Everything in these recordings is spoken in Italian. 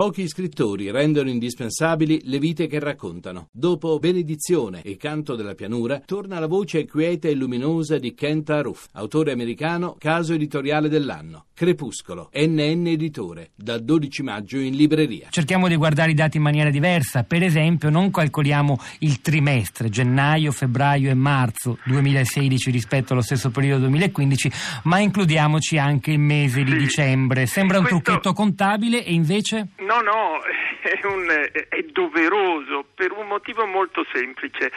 Pochi scrittori rendono indispensabili le vite che raccontano. Dopo Benedizione e Canto della pianura, torna la voce quieta e luminosa di Kent Aruf, autore americano, caso editoriale dell'anno. Crepuscolo, NN Editore, dal 12 maggio in libreria. Cerchiamo di guardare i dati in maniera diversa. Per esempio, non calcoliamo il trimestre, gennaio, febbraio e marzo 2016 rispetto allo stesso periodo 2015, ma includiamoci anche il mese di Sì. dicembre. Sembra un Questo- trucchetto contabile e invece... No, no, è, un- è doveroso per un motivo molto semplice.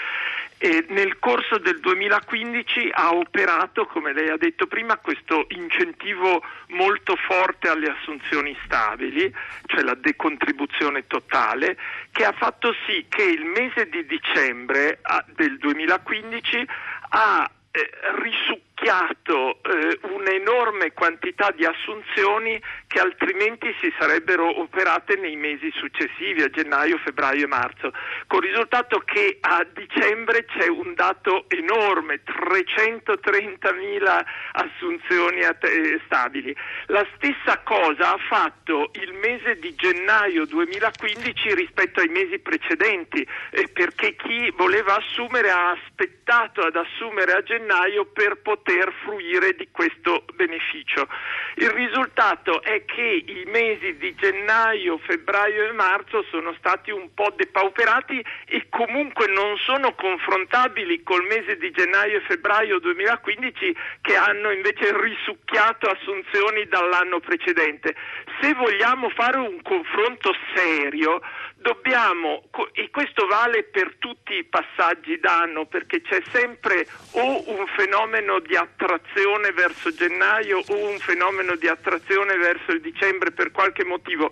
Eh, nel corso del 2015 ha operato, come lei ha detto prima, questo incentivo molto forte alle assunzioni stabili, cioè la decontribuzione totale, che ha fatto sì che il mese di dicembre ah, del 2015 ha eh, risucchiato eh, un'enorme quantità di assunzioni che altrimenti si sarebbero operate nei mesi successivi, a gennaio, febbraio e marzo, con il risultato che a dicembre c'è un dato enorme, 330.000 assunzioni eh, stabili. La stessa cosa ha fatto il mese di gennaio 2015 rispetto ai mesi precedenti, eh, perché chi voleva assumere ha aspettato ad assumere a gennaio per poter fruire di questo beneficio. Il risultato è che i mesi di gennaio, febbraio e marzo sono stati un po' depauperati e comunque non sono confrontabili col mese di gennaio e febbraio 2015 che hanno invece risucchiato assunzioni dall'anno precedente. Se vogliamo fare un confronto serio, dobbiamo, e questo vale per tutti i passaggi d'anno, perché c'è sempre o un fenomeno di attrazione verso gennaio o un fenomeno di attrazione verso il dicembre per qualche motivo.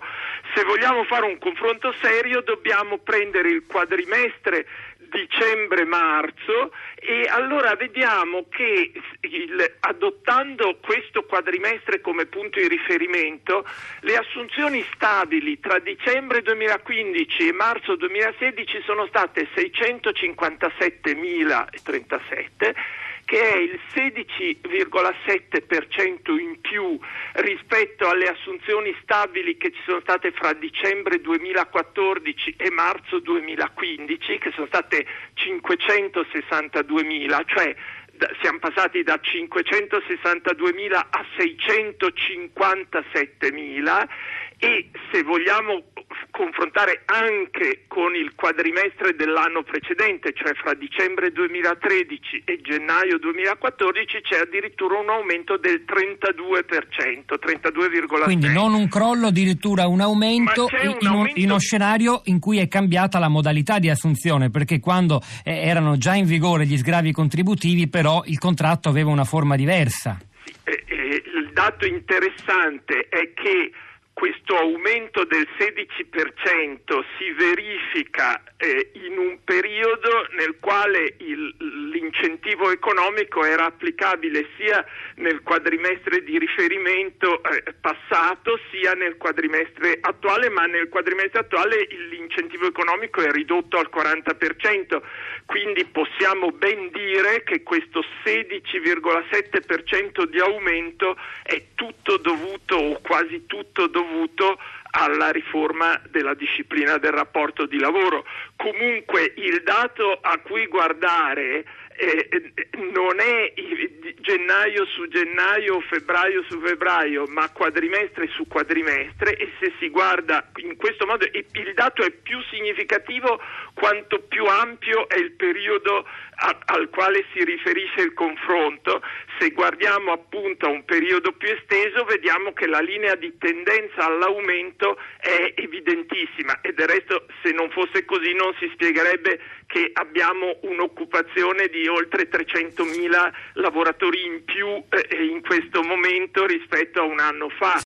Se vogliamo fare un confronto serio dobbiamo prendere il quadrimestre dicembre-marzo e allora vediamo che il- adottando questo quadrimestre come punto di riferimento, le assunzioni stabili tra dicembre 2015 e marzo 2016 sono state 657.037 che è il 16,7% in più rispetto alle assunzioni stabili che ci sono state fra dicembre 2014 e marzo 2015, che sono state 562.000, cioè siamo passati da 562.000 a 657.000 e se vogliamo confrontare anche con il quadrimestre dell'anno precedente, cioè fra dicembre 2013 e gennaio 2014, c'è addirittura un aumento del 32%, 32,6%. Quindi non un crollo, addirittura un aumento, un in, un- in uno scenario in cui è cambiata la modalità di assunzione, perché quando eh, erano già in vigore gli sgravi contributivi, però il contratto aveva una forma diversa. Eh, eh, il dato interessante è che questo aumento del 16% si verifica eh, in un periodo nel quale il- l'incentivo economico era applicabile sia nel quadrimestre di riferimento eh, passato sia nel quadrimestre attuale, ma nel quadrimestre attuale l'incentivo economico è ridotto al 40%, quindi possiamo ben dire che questo 16,7% di aumento è tutto dovuto o quasi tutto dovuto alla riforma della disciplina del rapporto di lavoro. Comunque il dato a cui guardare eh, eh, non è gennaio su gennaio febbraio su febbraio, ma quadrimestre su quadrimestre e se si guarda questo modo e il dato è più significativo quanto più ampio è il periodo a- al quale si riferisce il confronto. Se guardiamo appunto a un periodo più esteso vediamo che la linea di tendenza all'aumento è evidentissima e del resto se non fosse così non si spiegherebbe che abbiamo un'occupazione di oltre 300.000 lavoratori in più eh, in questo momento rispetto a un anno fa.